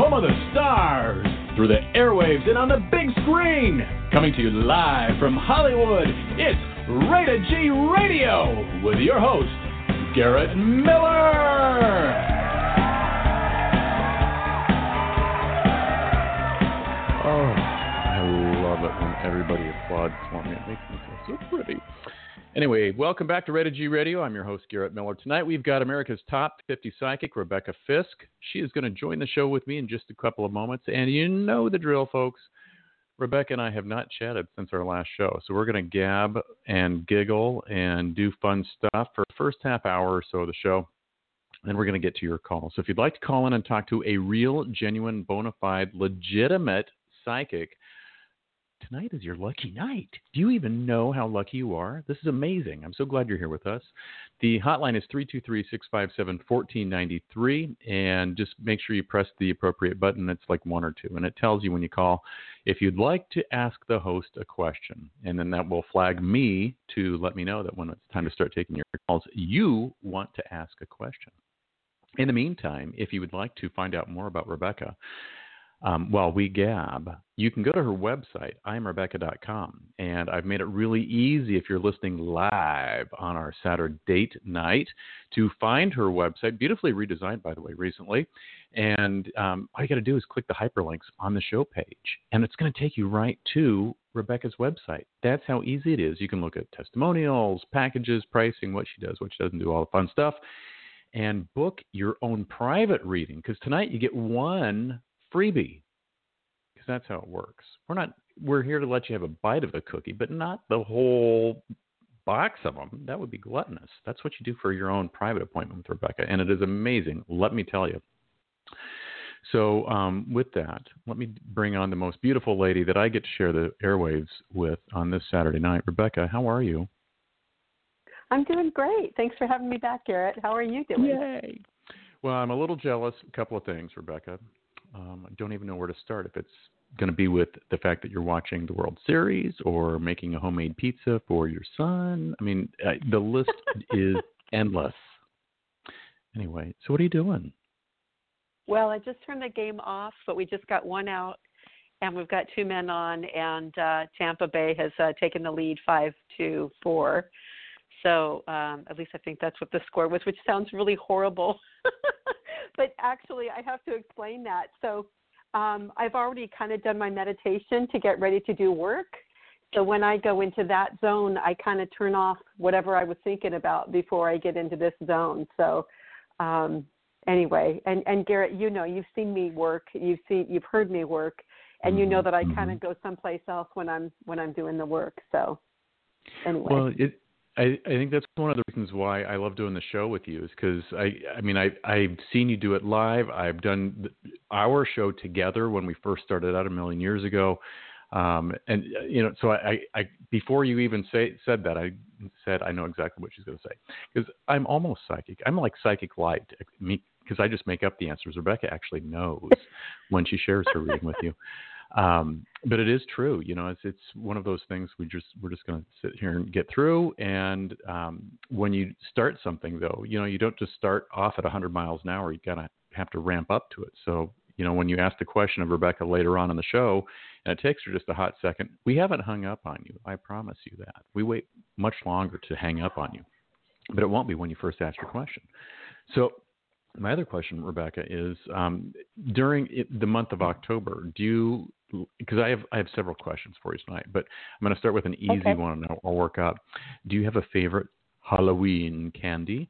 home of the stars, through the airwaves and on the big screen. Coming to you live from Hollywood, it's Rated G Radio with your host, Garrett Miller. Oh, I love it when everybody applauds for me. It makes me feel so pretty. Anyway, welcome back to Rated G Radio. I'm your host, Garrett Miller. Tonight we've got America's top 50 psychic, Rebecca Fisk. She is going to join the show with me in just a couple of moments. And you know the drill, folks. Rebecca and I have not chatted since our last show. So we're going to gab and giggle and do fun stuff for the first half hour or so of the show. Then we're going to get to your call. So if you'd like to call in and talk to a real, genuine, bona fide, legitimate psychic, tonight is your lucky night. Do you even know how lucky you are? This is amazing. I'm so glad you're here with us. The hotline is 323 657 1493. And just make sure you press the appropriate button. It's like one or two. And it tells you when you call if you'd like to ask the host a question. And then that will flag me to let me know that when it's time to start taking your calls, you want to ask a question. In the meantime, if you would like to find out more about Rebecca, um, while we gab, you can go to her website, imrebecca.com. And I've made it really easy if you're listening live on our Saturday date night to find her website, beautifully redesigned, by the way, recently. And um, all you got to do is click the hyperlinks on the show page, and it's going to take you right to Rebecca's website. That's how easy it is. You can look at testimonials, packages, pricing, what she does, what she doesn't do, all the fun stuff and book your own private reading because tonight you get one freebie because that's how it works. We're not we're here to let you have a bite of the cookie, but not the whole box of them. That would be gluttonous. That's what you do for your own private appointment with Rebecca, and it is amazing. Let me tell you. So, um, with that, let me bring on the most beautiful lady that I get to share the airwaves with on this Saturday night. Rebecca, how are you? I'm doing great. Thanks for having me back, Garrett. How are you doing? Yay. Well, I'm a little jealous. A couple of things, Rebecca. Um, I don't even know where to start. If it's going to be with the fact that you're watching the World Series or making a homemade pizza for your son. I mean, uh, the list is endless. Anyway, so what are you doing? Well, I just turned the game off, but we just got one out, and we've got two men on, and uh, Tampa Bay has uh, taken the lead five to four. So um, at least I think that's what the score was, which sounds really horrible. but actually, I have to explain that. So um, I've already kind of done my meditation to get ready to do work. So when I go into that zone, I kind of turn off whatever I was thinking about before I get into this zone. So um, anyway, and and Garrett, you know, you've seen me work, you've seen, you've heard me work, and you know Mm-hmm. that I kind of go someplace else when I'm when I'm doing the work. So anyway. Well, it, I, I think that's one of the reasons why I love doing the show with you is because I, I mean, I, I've seen you do it live. I've done our show together when we first started out a million years ago. Um, and uh, you know, so I, I, before you even say said that, I said I know exactly what she's going to say because I'm almost psychic. I'm like psychic light, me because I just make up the answers. Rebecca actually knows when she shares her reading with you. Um, but it is true, you know, it's it's one of those things we just we're just going to sit here and get through. And um, when you start something, though, you know, you don't just start off at 100 miles an hour. You gotta have to ramp up to it. So you know, when you ask the question of Rebecca later on in the show, and it takes her just a hot second, we haven't hung up on you. I promise you that. We wait much longer to hang up on you, but it won't be when you first ask your question. So my other question, Rebecca, is um, during it, the month of October, do you? Because I have I have several questions for you tonight, but I'm going to start with an easy Okay. one and I'll, I'll work up. Do you have a favorite Halloween candy?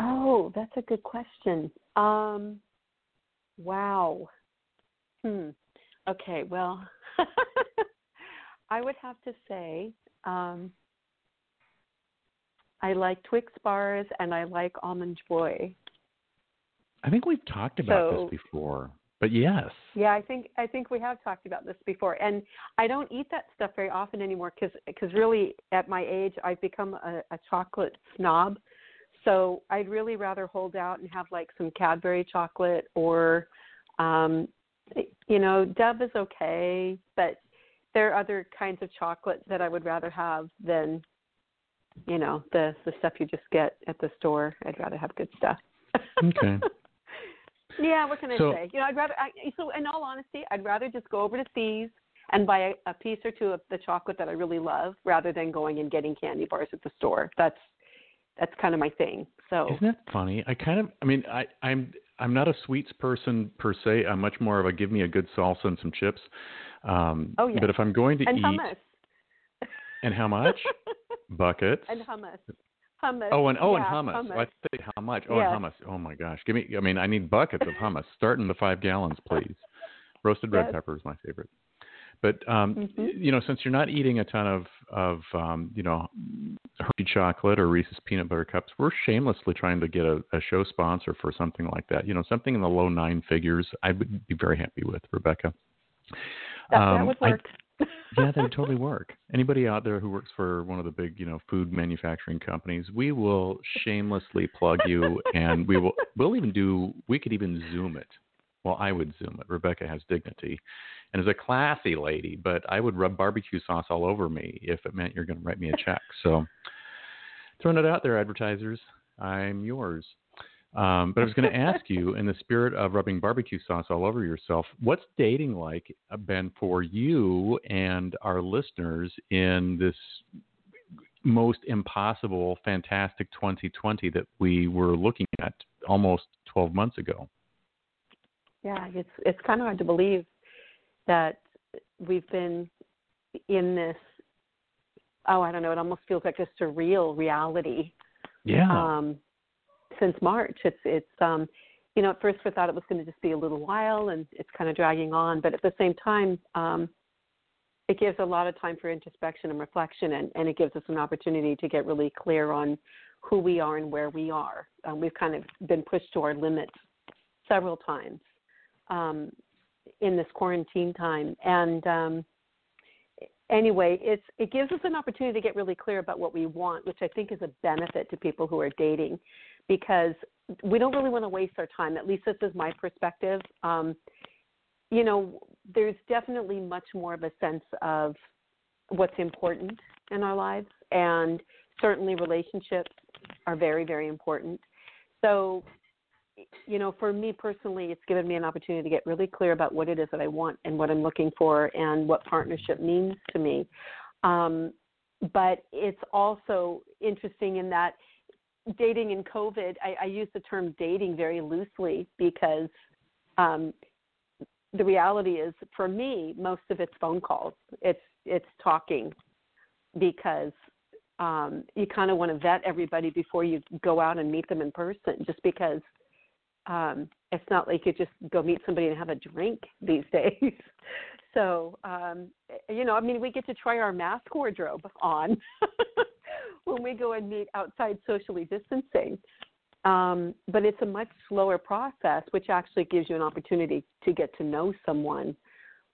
Oh, that's a good question. Um, wow. Hmm. Okay. Well, I would have to say um, I like Twix bars and I like almond joy. I think we've talked about So- this before, but yes. Yeah, I think I think we have talked about this before, and I don't eat that stuff very often anymore because because really at my age I've become a, a chocolate snob. So I'd really rather hold out and have like some Cadbury chocolate or, um, you know, Dove is okay, but there are other kinds of chocolate that I would rather have than, you know, the the stuff you just get at the store. I'd rather have good stuff. Okay. Yeah, what can I So- say? You know, I'd rather. I, so, in all honesty, I'd rather just go over to See's and buy a, a piece or two of the chocolate that I really love, rather than going and getting candy bars at the store. That's that's kind of my thing. So, Isn't that funny? I kind of, I mean, I, I'm, I'm not a sweets person per se. I'm much more of a give me a good salsa and some chips. Um, Oh, yeah. But if I'm going to and eat, hummus. and how much? Buckets. and hummus. Hummus. Oh, and oh, and hummus. hummus. Let's say how much? Oh, Yes. and hummus. Oh my gosh, give me. I mean, I need buckets of hummus. Start in the five gallons, please. Roasted red Yes. pepper is my favorite. But um, Mhm. you know, since you're not eating a ton of of um, you know Hershey chocolate or Reese's peanut butter cups, we're shamelessly trying to get a, a show sponsor for something like that. You know, something in the low nine figures. I would be very happy with Rebecca. that, Um, that would I- work. Yeah, they would totally work. Anybody out there who works for one of the big, you know, food manufacturing companies, we will shamelessly plug you, and we will. We'll even do. We could even Zoom it. Well, I would Zoom it. Rebecca has dignity, and is a classy lady. But I would rub barbecue sauce all over me if it meant you're going to write me a check. So, throwing it out there, advertisers, I'm yours. Um, but I was going to ask you, in the spirit of rubbing barbecue sauce all over yourself, what's dating like uh, been for you and our listeners in this most impossible, fantastic 2020 that we were looking at almost 12 months ago? Yeah, it's it's kind of hard to believe that we've been in this. Oh, I don't know. It almost feels like a surreal reality Yeah. um, since March. It's it's um, you know at first we thought it was going to just be a little while, and it's kind of dragging on. But at the same time, um, it gives a lot of time for introspection and reflection, and, and it gives us an opportunity to get really clear on who we are and where we are. Um, we've kind of been pushed to our limits several times um, in this quarantine time, and um, anyway, it's it gives us an opportunity to get really clear about what we want, which I think is a benefit to people who are dating, because we don't really want to waste our time. At least this is my perspective. Um, you know, there's definitely much more of a sense of what's important in our lives, and certainly relationships are very, very important. So, you know, for me personally, it's given me an opportunity to get really clear about what it is that I want and what I'm looking for and what partnership means to me. Um, but it's also interesting in that dating in COVID, I, I use the term dating very loosely because um, the reality is, for me, most of it's phone calls. It's it's talking because um, you kind of want to vet everybody before you go out and meet them in person, just because um, it's not like you just go meet somebody and have a drink these days. so, um, you know, I mean, we get to try our mask wardrobe on when we go and meet outside socially distancing. Um, but it's a much slower process, which actually gives you an opportunity to get to know someone.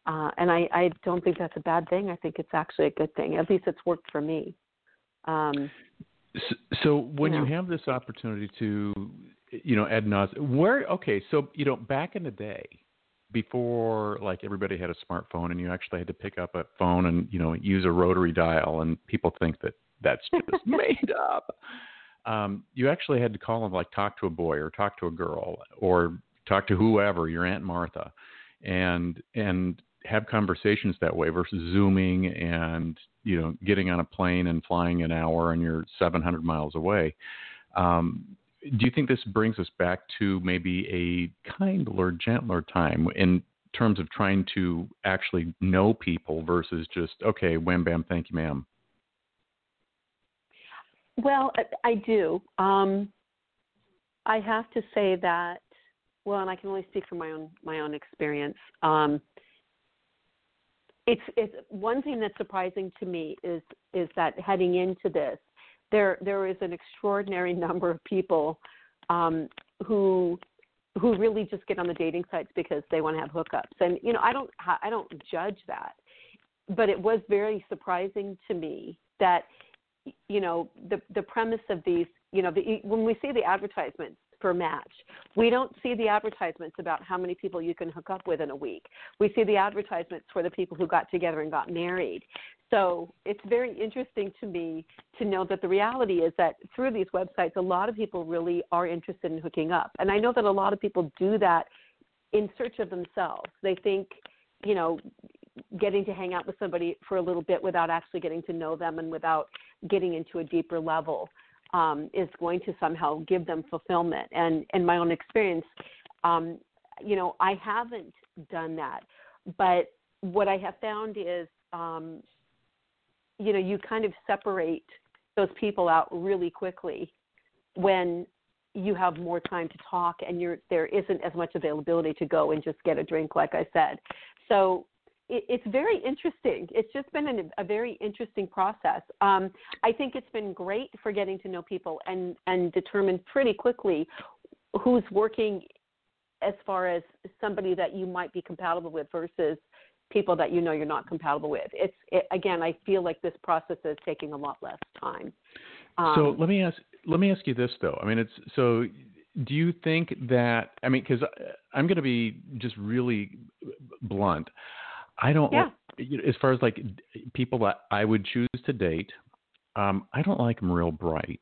Uh, and I, I don't think that's a bad thing. I think it's actually a good thing. At least it's worked for me. Um, So, so when you Yeah. have this opportunity to, you know, ad nauseam, where? Okay, so you know, back in the day, before like everybody had a smartphone, and you actually had to pick up a phone and you know use a rotary dial, and people think that that's just made up. Um, you actually had to call and like talk to a boy or talk to a girl or talk to whoever your aunt Martha, and and have conversations that way versus zooming and you know getting on a plane and flying an hour and you're 700 miles away um, do you think this brings us back to maybe a kinder gentler time in terms of trying to actually know people versus just okay wham bam thank you ma'am Well, I- do. Um, I have to say that. Well, and I can only speak from my own my own experience. Um, it's it's one thing that's surprising to me is is that heading into this, there there is an extraordinary number of people um, who who really just get on the dating sites because they want to have hookups, and you know I don't I don't judge that, but it was very surprising to me that you know the the premise of these you know the, when we see the advertisements for match we don't see the advertisements about how many people you can hook up with in a week we see the advertisements for the people who got together and got married So it's very interesting to me to know that the reality is that through these websites, a lot of people really are interested in hooking up. And I know that a lot of people do that in search of themselves. They think, you know, getting to hang out with somebody for a little bit without actually getting to know them and without getting into a deeper level um, is going to somehow give them fulfillment. And in my own experience, um, you know, I haven't done that. But what I have found is, um, you know, you kind of separate those people out really quickly when you have more time to talk and you're there isn't as much availability to go and just get a drink like i said so it, it's very interesting it's just been an, a very interesting process um, i think it's been great for getting to know people and and determine pretty quickly who's working as far as somebody that you might be compatible with versus people that you know you're not compatible with it's it, again i feel like this process is taking a lot less time um, so let me ask let me ask you this though. I mean, it's so. Do you think that I mean, because I'm going to be just really blunt. I don't. Yeah. As far as like people that I would choose to date, um, I don't like them real bright.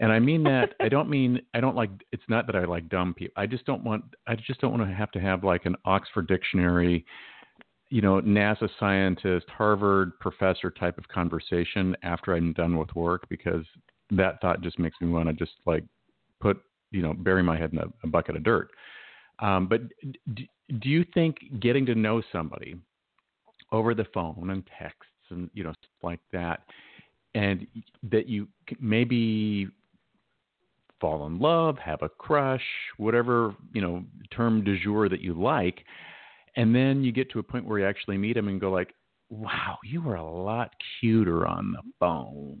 And I mean that I don't mean I don't like it's not that I like dumb people. I just don't want I just don't want to have to have like an Oxford dictionary you know, NASA scientist, Harvard professor type of conversation after I'm done with work because that thought just makes me want to just like put, you know, bury my head in a, a bucket of dirt. Um, but do, do you think getting to know somebody over the phone and texts and, you know, stuff like that, and that you maybe fall in love, have a crush, whatever, you know, term du jour that you like, and then you get to a point where you actually meet him and go like, "Wow, you were a lot cuter on the phone."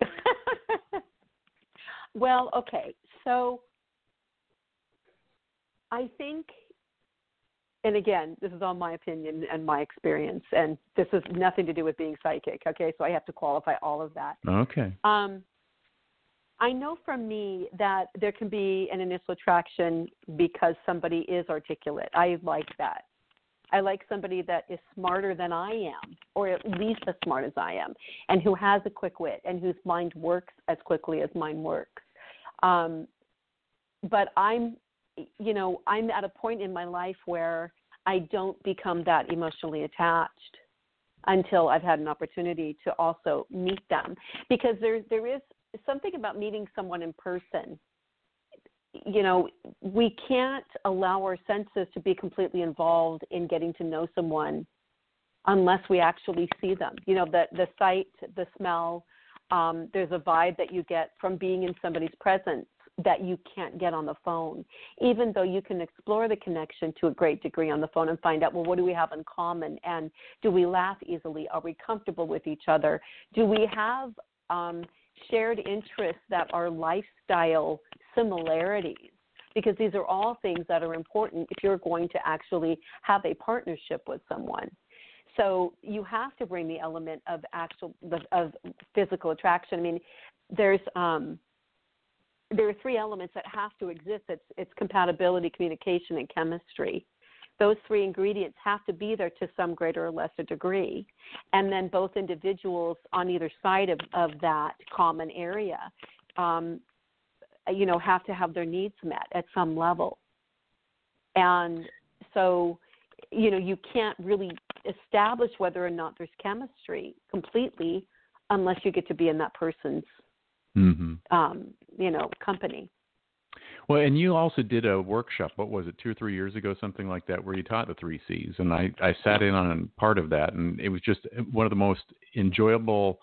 well, okay. So I think and again, this is all my opinion and my experience, and this has nothing to do with being psychic. Okay, so I have to qualify all of that. Okay. Um, I know from me that there can be an initial attraction because somebody is articulate. I like that. I like somebody that is smarter than I am, or at least as smart as I am, and who has a quick wit and whose mind works as quickly as mine works. Um, but I'm, you know, I'm at a point in my life where I don't become that emotionally attached until I've had an opportunity to also meet them. Because there there is something about meeting someone in person. You know we can't allow our senses to be completely involved in getting to know someone unless we actually see them. You know the the sight the smell um, there's a vibe that you get from being in somebody's presence that you can't get on the phone even though you can explore the connection to a great degree on the phone and find out well what do we have in common and do we laugh easily are we comfortable with each other do we have um, shared interests that are lifestyle similarities because these are all things that are important if you're going to actually have a partnership with someone. So you have to bring the element of actual of physical attraction. I mean, there's um, there are three elements that have to exist. It's it's compatibility, communication, and chemistry those three ingredients have to be there to some greater or lesser degree. And then both individuals on either side of, of that common area, um, you know, have to have their needs met at some level. And so, you know, you can't really establish whether or not there's chemistry completely unless you get to be in that person's, mm-hmm. um, you know, company. Well, and you also did a workshop. What was it, two or three years ago, something like that, where you taught the three C's, and I I sat in on part of that, and it was just one of the most enjoyable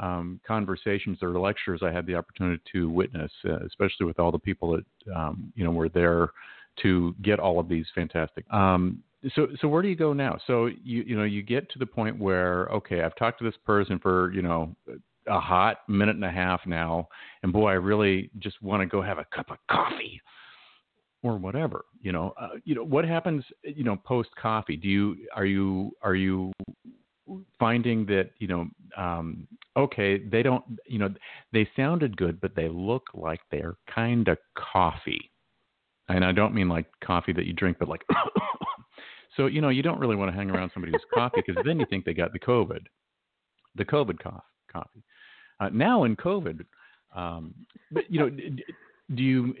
um, conversations or lectures I had the opportunity to witness, uh, especially with all the people that um, you know were there to get all of these fantastic. Um, so so where do you go now? So you you know you get to the point where okay, I've talked to this person for you know a hot minute and a half now, and boy, I really just want to go have a cup of coffee or whatever. You know, uh, you know what happens. You know, post coffee. Do you are you are you finding that you know um okay they don't you know they sounded good but they look like they're kind of coffee and i don't mean like coffee that you drink but like So you know you don't really want to hang around somebody's coffee because then you think they got the COVID, the COVID cough coffee. Uh, now in COVID, um, but you know, do you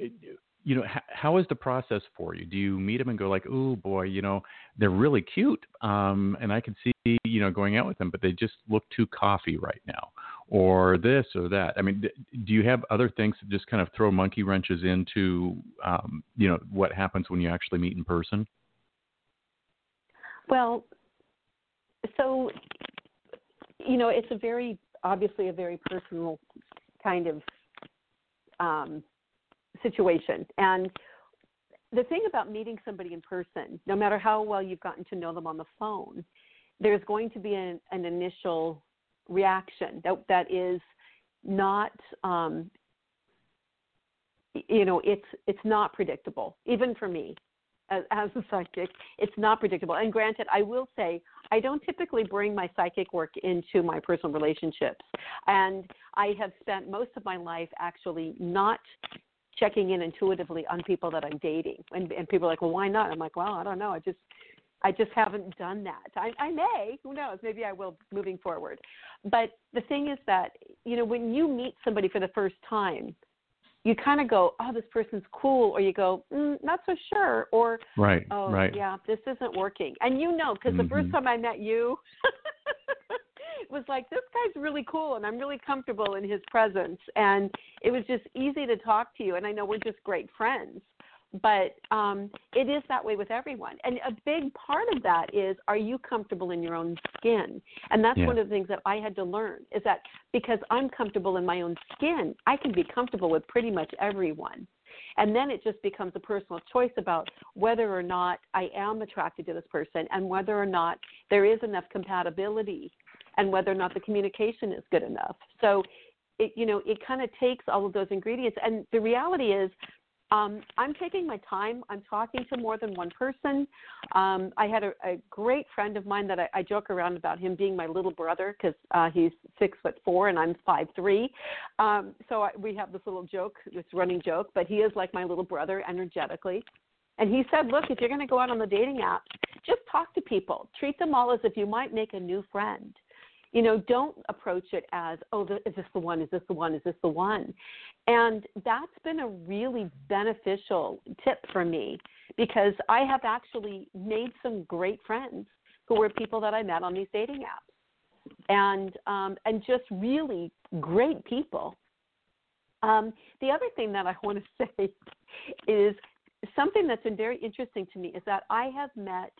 you know how is the process for you? Do you meet them and go like, oh boy, you know they're really cute, um, and I can see you know going out with them, but they just look too coffee right now, or this or that. I mean, do you have other things that just kind of throw monkey wrenches into um, you know what happens when you actually meet in person? Well, so you know, it's a very obviously a very personal kind of um, situation. And the thing about meeting somebody in person, no matter how well you've gotten to know them on the phone, there's going to be an, an initial reaction that that is not um, you know it's it's not predictable even for me as, as a psychic it's not predictable and granted i will say i don't typically bring my psychic work into my personal relationships and i have spent most of my life actually not checking in intuitively on people that i'm dating and, and people are like well why not i'm like well i don't know i just I just haven't done that. I, I may, who knows? Maybe I will moving forward. But the thing is that you know when you meet somebody for the first time, you kind of go, "Oh, this person's cool," or you go, mm, "Not so sure," or right, "Oh, right. yeah, this isn't working." And you know, because mm-hmm. the first time I met you. it was like this guy's really cool and I'm really comfortable in his presence and it was just easy to talk to you and I know we're just great friends but um, it is that way with everyone. And a big part of that is are you comfortable in your own skin? And that's yeah. one of the things that I had to learn is that because I'm comfortable in my own skin, I can be comfortable with pretty much everyone. And then it just becomes a personal choice about whether or not I am attracted to this person and whether or not there is enough compatibility and whether or not the communication is good enough. So it you know it kind of takes all of those ingredients and the reality is um, I'm taking my time. I'm talking to more than one person. Um, I had a, a great friend of mine that I, I joke around about him being my little brother because uh, he's six foot four and I'm five three. Um, so I, we have this little joke, this running joke. But he is like my little brother energetically. And he said, look, if you're going to go out on the dating apps, just talk to people. Treat them all as if you might make a new friend you know don't approach it as oh is this the one? Is this the one? Is this the one? And that's been a really beneficial tip for me because i have actually made some great friends who were people that i met on these dating apps. And um, and just really great people. Um, the other thing that i want to say is something that's been very interesting to me is that i have met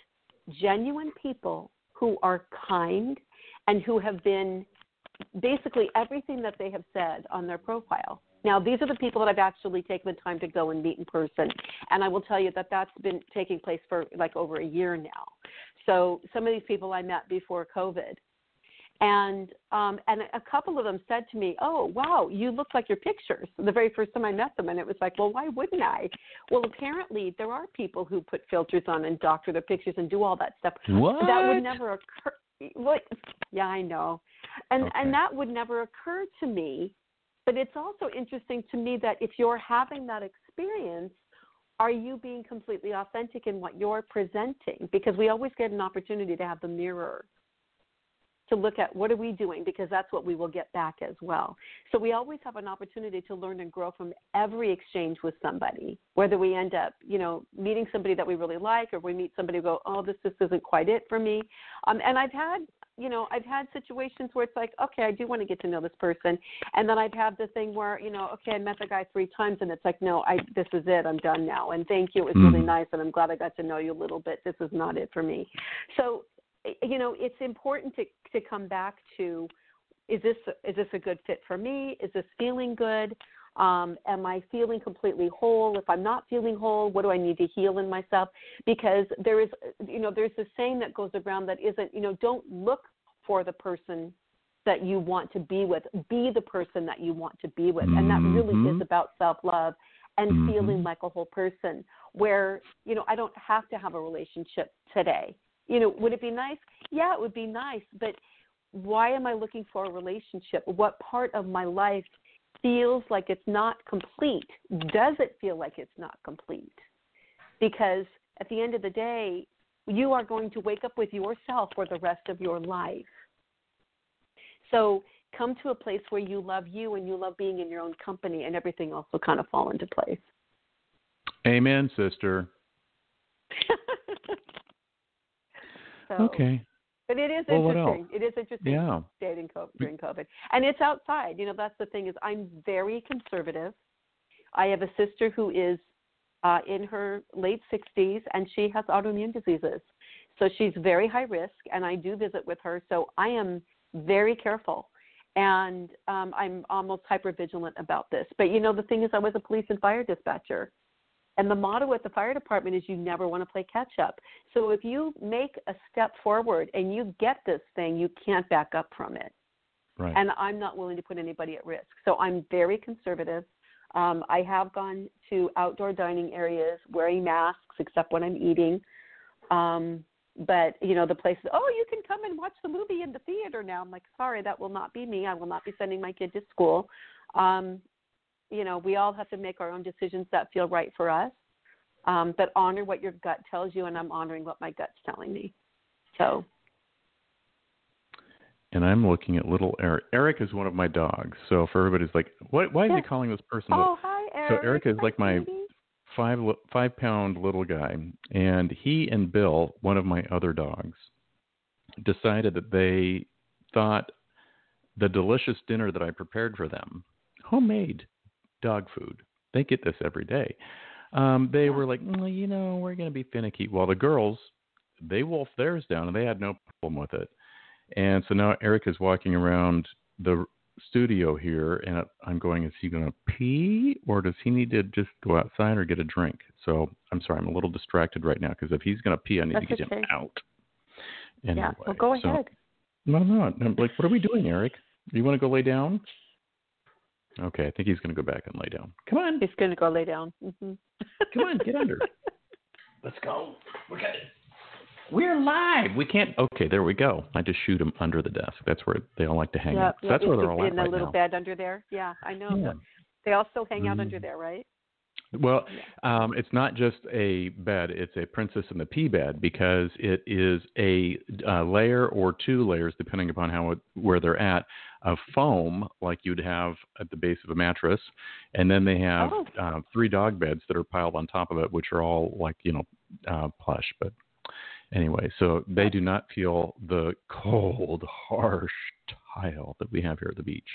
genuine people who are kind and who have been basically everything that they have said on their profile. Now, these are the people that I've actually taken the time to go and meet in person. And I will tell you that that's been taking place for like over a year now. So some of these people I met before COVID. And um, and a couple of them said to me, "Oh, wow, you look like your pictures." The very first time I met them, and it was like, "Well, why wouldn't I?" Well, apparently there are people who put filters on and doctor their pictures and do all that stuff. What? That would never occur what yeah i know and okay. and that would never occur to me but it's also interesting to me that if you're having that experience are you being completely authentic in what you're presenting because we always get an opportunity to have the mirror to look at what are we doing because that's what we will get back as well. So we always have an opportunity to learn and grow from every exchange with somebody, whether we end up, you know, meeting somebody that we really like or we meet somebody who go, oh, this just isn't quite it for me. Um, and I've had, you know, I've had situations where it's like, okay, I do want to get to know this person, and then I've had the thing where, you know, okay, I met the guy three times, and it's like, no, I this is it, I'm done now, and thank you, it was mm. really nice, and I'm glad I got to know you a little bit. This is not it for me. So you know, it's important to to come back to is this is this a good fit for me? Is this feeling good? Um, am I feeling completely whole? If I'm not feeling whole, what do I need to heal in myself? Because there is, you know, there's a saying that goes around that isn't, you know, don't look for the person that you want to be with. Be the person that you want to be with, and that really mm-hmm. is about self love and mm-hmm. feeling like a whole person. Where you know, I don't have to have a relationship today you know, would it be nice? Yeah, it would be nice, but why am I looking for a relationship? What part of my life feels like it's not complete? Does it feel like it's not complete? Because at the end of the day, you are going to wake up with yourself for the rest of your life. So come to a place where you love you and you love being in your own company, and everything else will kind of fall into place. Amen, sister. so, okay. But it is well, interesting. It is interesting yeah. dating COVID, during COVID, and it's outside. You know, that's the thing is I'm very conservative. I have a sister who is uh, in her late 60s, and she has autoimmune diseases. So she's very high risk, and I do visit with her. So I am very careful, and um, I'm almost hyper vigilant about this. But you know, the thing is, I was a police and fire dispatcher, and the motto at the fire department is you never want to play catch up. So if you make a step forward and you get this thing, you can't back up from it. Right. And I'm not willing to put anybody at risk. So I'm very conservative. Um, I have gone to outdoor dining areas wearing masks except when I'm eating. Um, but you know the places oh you can come and watch the movie in the theater now i'm like sorry that will not be me i will not be sending my kid to school um you know we all have to make our own decisions that feel right for us um but honor what your gut tells you and i'm honoring what my gut's telling me so and I'm looking at little Eric. Eric is one of my dogs. So for everybody's like, what? Why is he calling this person? Oh, hi, Eric. So Eric is like my baby. five five pound little guy, and he and Bill, one of my other dogs, decided that they thought the delicious dinner that I prepared for them, homemade dog food. They get this every day. Um, they were like, well, you know, we're going to be finicky. Well, the girls, they wolfed theirs down, and they had no problem with it. And so now Eric is walking around the studio here, and I'm going, is he going to pee or does he need to just go outside or get a drink? So I'm sorry, I'm a little distracted right now because if he's going to pee, I need That's to get okay. him out. Anyway, yeah, well, go so- ahead. No, no. I'm like, what are we doing, Eric? Do you want to go lay down? Okay, I think he's going to go back and lay down. Come on, He's going to go lay down. hmm come on, get under. Let's go. We're good. We're live. We can't. Okay, there we go. I just shoot him under the desk. That's where they all like to hang yeah, out. That's where in, they're all at in the right little now. bed under there. Yeah, I know. Yeah. They also hang out Mhm. under there, right? Well, um, it's not just a bed; it's a princess and the pea bed because it is a uh, layer or two layers, depending upon how it, where they're at, of foam like you'd have at the base of a mattress, and then they have Oh. uh, three dog beds that are piled on top of it, which are all like you know uh, plush. But anyway, so they do not feel the cold, harsh tile that we have here at the beach.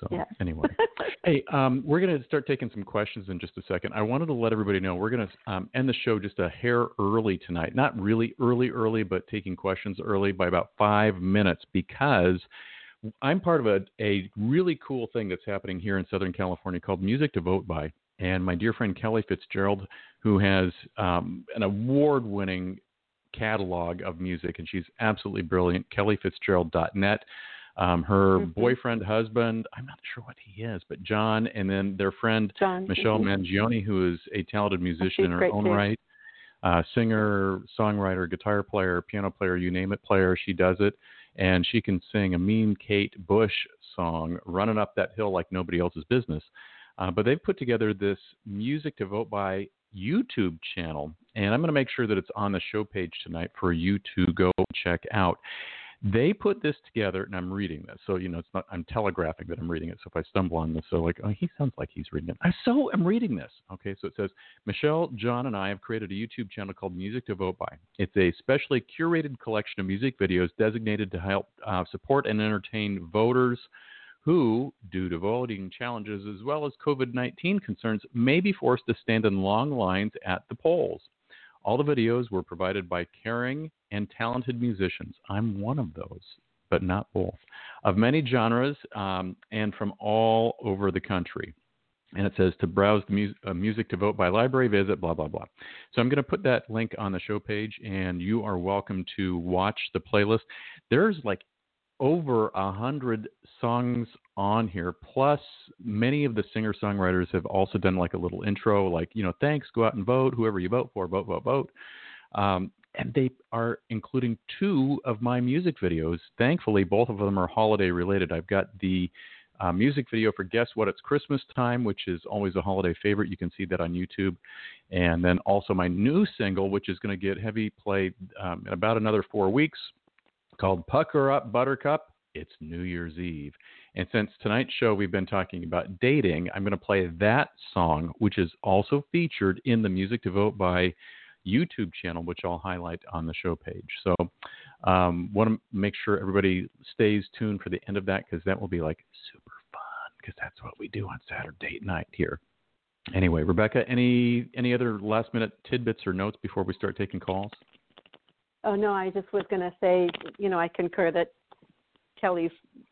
So Yes. anyway. Hey, um, we're going to start taking some questions in just a second. I wanted to let everybody know we're going to um, end the show just a hair early tonight. Not really early, early, but taking questions early by about five minutes because I'm part of a, a really cool thing that's happening here in Southern California called Music to Vote By. And my dear friend Kelly Fitzgerald, who has um, an award winning catalog of music, and she's absolutely brilliant, kellyfitzgerald.net. Um, her Mhm. boyfriend, husband, I'm not sure what he is, but John, and then their friend John. Michelle mhm. Mangione, who is a talented musician in her own too. right, uh, singer, songwriter, guitar player, piano player, you name it, player. She does it, and she can sing a Mean Kate Bush song, "Running Up That Hill Like Nobody Else's Business." Uh, but they've put together this music to vote by YouTube channel, and I'm going to make sure that it's on the show page tonight for you to go check out. They put this together, and I'm reading this, so you know it's not. I'm telegraphing that I'm reading it. So if I stumble on this, so like, oh, he sounds like he's reading it. I so am reading this. Okay, so it says Michelle, John, and I have created a YouTube channel called Music to Vote By. It's a specially curated collection of music videos designated to help uh, support and entertain voters who, due to voting challenges as well as COVID 19 concerns, may be forced to stand in long lines at the polls. All the videos were provided by caring and talented musicians. I'm one of those, but not both, of many genres um, and from all over the country. And it says to browse the mu- uh, music to vote by library, visit blah, blah, blah. So I'm going to put that link on the show page, and you are welcome to watch the playlist. There's like over a hundred songs on here. Plus, many of the singer songwriters have also done like a little intro, like you know, thanks, go out and vote. Whoever you vote for, vote, vote, vote. Um, and they are including two of my music videos. Thankfully, both of them are holiday related. I've got the uh, music video for Guess What? It's Christmas Time, which is always a holiday favorite. You can see that on YouTube. And then also my new single, which is going to get heavy play um, in about another four weeks, called Pucker Up Buttercup. It's New Year's Eve. And since tonight's show we've been talking about dating, I'm going to play that song, which is also featured in the Music to Vote by YouTube channel, which I'll highlight on the show page. So, um, want to make sure everybody stays tuned for the end of that because that will be like super fun because that's what we do on Saturday night here. Anyway, Rebecca, any any other last minute tidbits or notes before we start taking calls? Oh no, I just was going to say, you know, I concur that Kelly's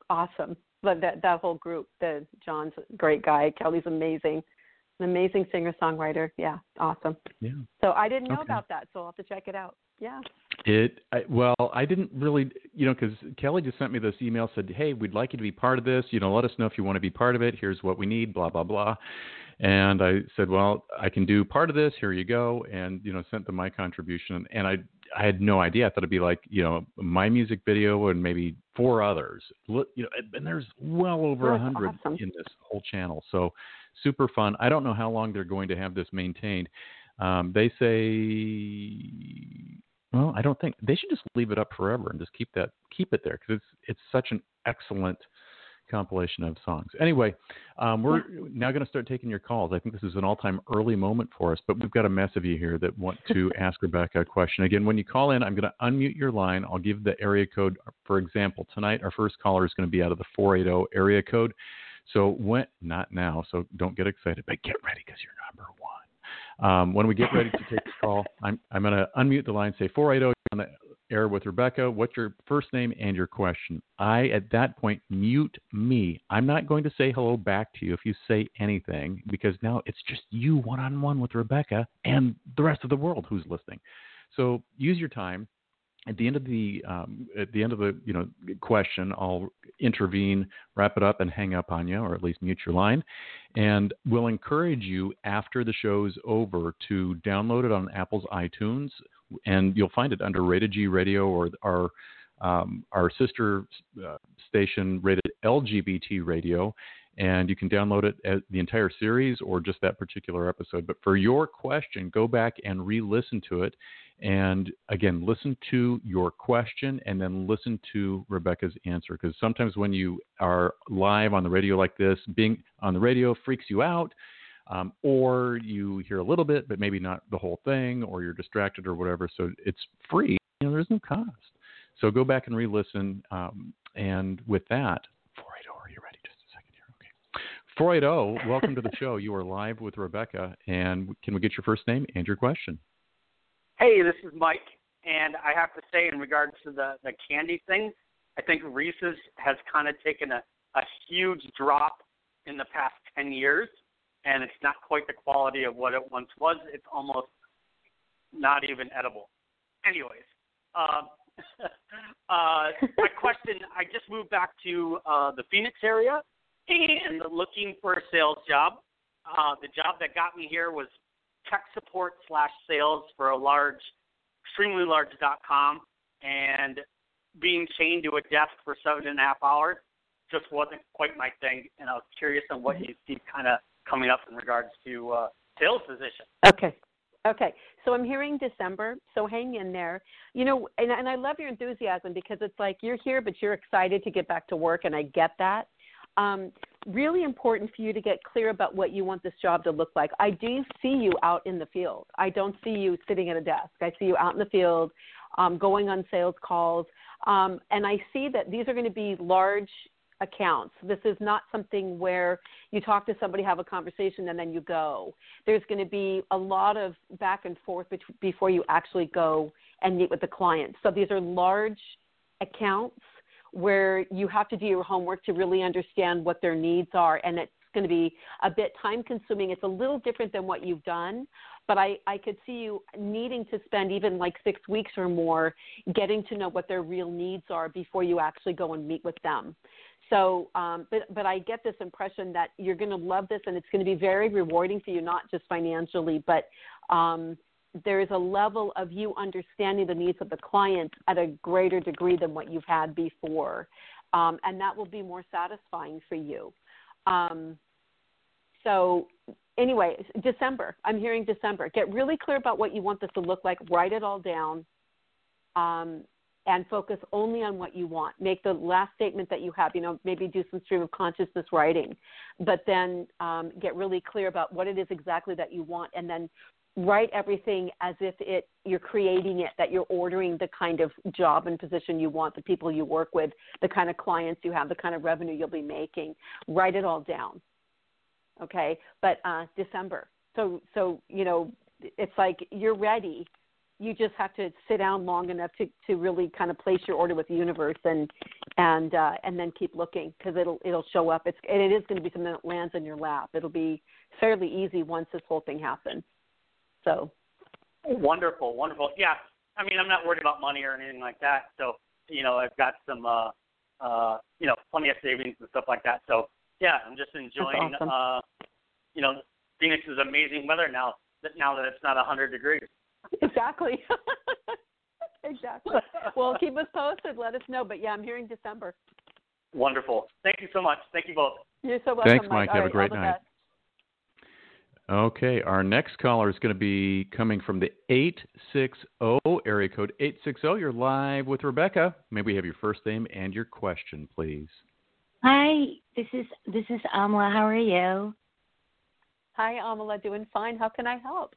awesome. But that that whole group, the John's a great guy, Kelly's amazing, an amazing singer songwriter. Yeah, awesome. Yeah. So I didn't know Okay. about that, so I'll have to check it out. Yeah. It I, well, I didn't really, you know, because Kelly just sent me this email said, "Hey, we'd like you to be part of this. You know, let us know if you want to be part of it. Here's what we need. Blah blah blah." And I said, "Well, I can do part of this. Here you go." And you know, sent them my contribution. And I I had no idea. I thought it'd be like you know my music video and maybe four others. Look, You know, and there's well over a hundred awesome. in this whole channel. So super fun. I don't know how long they're going to have this maintained. Um, they say, well, I don't think they should just leave it up forever and just keep that keep it there because it's it's such an excellent compilation of songs. Anyway, um, we're now going to start taking your calls. I think this is an all-time early moment for us, but we've got a mess of you here that want to ask Rebecca a question. Again, when you call in, I'm going to unmute your line. I'll give the area code. For example, tonight our first caller is going to be out of the 480 area code. So when not now, so don't get excited, but get ready because you're number one. Um, when we get ready to take the call, I'm I'm going to unmute the line. Say 480 on the air with Rebecca. What's your first name and your question? I at that point mute me. I'm not going to say hello back to you if you say anything because now it's just you one on one with Rebecca and the rest of the world who's listening. So use your time at the end of the um, at the end of the you know question, I'll intervene, wrap it up, and hang up on you, or at least mute your line. And we'll encourage you after the show's over to download it on Apple's iTunes, and you'll find it under Rated G Radio or our um, our sister uh, station rated LGBT Radio. And you can download it as the entire series or just that particular episode. But for your question, go back and re listen to it. And again, listen to your question and then listen to Rebecca's answer. Because sometimes when you are live on the radio like this, being on the radio freaks you out. Um, or you hear a little bit, but maybe not the whole thing, or you're distracted or whatever. So it's free. You know, there's no cost. So go back and re-listen. Um, and with that, 480, are you ready? Just a second here. Okay. 480, welcome to the show. You are live with Rebecca. And can we get your first name and your question? Hey, this is Mike, and I have to say, in regards to the the candy thing, I think Reese's has kind of taken a a huge drop in the past ten years, and it's not quite the quality of what it once was. It's almost not even edible. Anyways, um, uh, my question: I just moved back to uh, the Phoenix area and looking for a sales job. Uh, the job that got me here was tech support slash sales for a large, extremely large dot com, and being chained to a desk for seven and a half hours just wasn't quite my thing. And I was curious on what you see kind of coming up in regards to uh, sales position. Okay. Okay. So I'm hearing December. So hang in there. You know, and, and I love your enthusiasm because it's like you're here, but you're excited to get back to work, and I get that. Um, really important for you to get clear about what you want this job to look like. I do see you out in the field. I don't see you sitting at a desk. I see you out in the field, um, going on sales calls, um, and I see that these are going to be large accounts. This is not something where you talk to somebody, have a conversation, and then you go. There's going to be a lot of back and forth before you actually go and meet with the client. So these are large accounts where you have to do your homework to really understand what their needs are, and it's going to be a bit time consuming. It's a little different than what you've done, but I, I could see you needing to spend even like six weeks or more getting to know what their real needs are before you actually go and meet with them. So, um, but but I get this impression that you're going to love this, and it's going to be very rewarding for you, not just financially, but um, there is a level of you understanding the needs of the client at a greater degree than what you've had before. um, and that will be more satisfying for you. Um, so anyway, December. I'm hearing December. Get really clear about what you want this to look like. Write it all down. Um, and focus only on what you want. Make the last statement that you have, you know, maybe do some stream of consciousness writing, but then um, get really clear about what it is exactly that you want, and then write everything as if it you're creating it, that you're ordering the kind of job and position you want, the people you work with, the kind of clients you have, the kind of revenue you'll be making. Write it all down okay? But uh december. So so you know it's like you're ready. You just have to sit down long enough to to really kind of place your order with the universe and and uh and then keep looking because it'll it'll show up. It's and it is going to be something that lands in your lap. It'll be fairly easy once this whole thing happens so wonderful wonderful yeah i mean i'm not worried about money or anything like that so you know i've got some uh uh you know plenty of savings and stuff like that so yeah, I'm just enjoying. Awesome. Uh, you know, Phoenix is amazing weather now. That now that it's not 100 degrees. Exactly. exactly. Well, keep us posted. Let us know. But yeah, I'm hearing December. Wonderful. Thank you so much. Thank you both. You're so welcome. Thanks, Mike. All Have right, a great night. best. Okay, our next caller is going to be coming from the 860 area code 860. You're live with Rebecca. May we have your first name and your question, please? Hi, this is this is Amla. How are you? Hi, Amala. Doing fine. How can I help?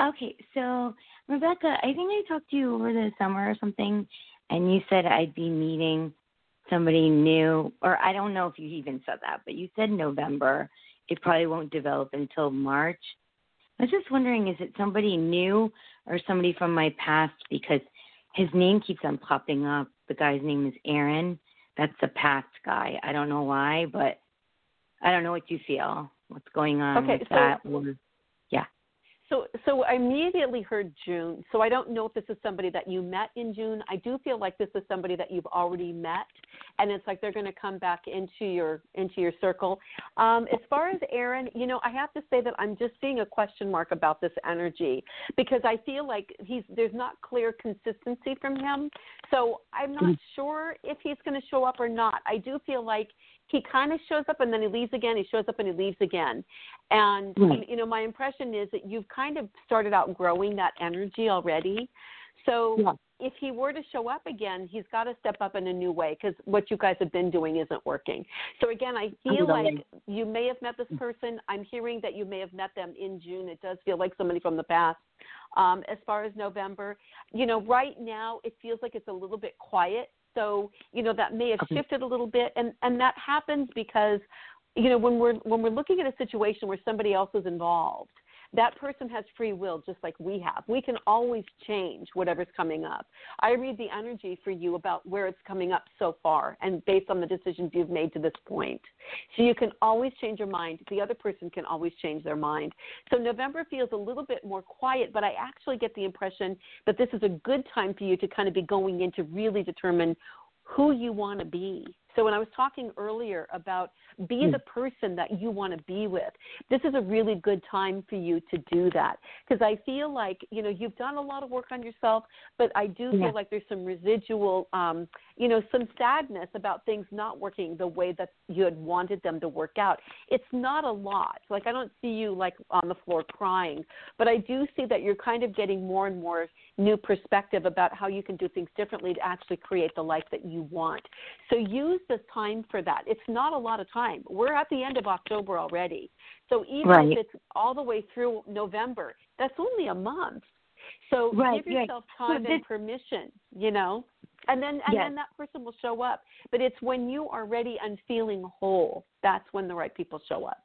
Okay, so Rebecca, I think I talked to you over the summer or something, and you said I'd be meeting somebody new, or I don't know if you even said that, but you said November. It probably won't develop until March. I was just wondering, is it somebody new or somebody from my past? Because his name keeps on popping up. The guy's name is Aaron. That's the past guy. I don't know why, but I don't know what you feel. What's going on Okay, with so- that? So, so I immediately heard June. So I don't know if this is somebody that you met in June. I do feel like this is somebody that you've already met, and it's like they're going to come back into your into your circle. Um, as far as Aaron, you know, I have to say that I'm just seeing a question mark about this energy because I feel like he's there's not clear consistency from him. So I'm not sure if he's going to show up or not. I do feel like he kind of shows up and then he leaves again. He shows up and he leaves again. And Right. you know, my impression is that you've kind of started outgrowing that energy already. So Yeah. if he were to show up again, he's got to step up in a new way because what you guys have been doing isn't working. So again, I feel like you may have met this person. I'm hearing that you may have met them in June. It does feel like somebody from the past. Um, as far as November, you know, right now it feels like it's a little bit quiet. So you know that may have shifted a little bit, and and that happens because you know when we're when we're looking at a situation where somebody else is involved that person has free will just like we have. We can always change whatever's coming up. I read the energy for you about where it's coming up so far and based on the decisions you've made to this point. So you can always change your mind. The other person can always change their mind. So november feels a little bit more quiet but i actually get the impression that this is a good time for you to kind of be going in to really determine who you want to be. So when I was talking earlier about be Hmm. the person that you want to be with, this is a really good time for you to do that because I feel like, you know, you've done a lot of work on yourself, but I do Yeah. feel like there's some residual um, you know, some sadness about things not working the way that you had wanted them to work out. It's not a lot. Like I don't see you like on the floor crying, but I do see that you're kind of getting more and more new perspective about how you can do things differently to actually create the life that you want. So use this time for that. It's not a lot of time. We're at the end of October already. So even Right. if it's all the way through November, that's only a month. So Right, give right. yourself So time this- and permission, you know? And then and Yes. then that person will show up. But it's when you are ready and feeling whole, that's when the right people show up.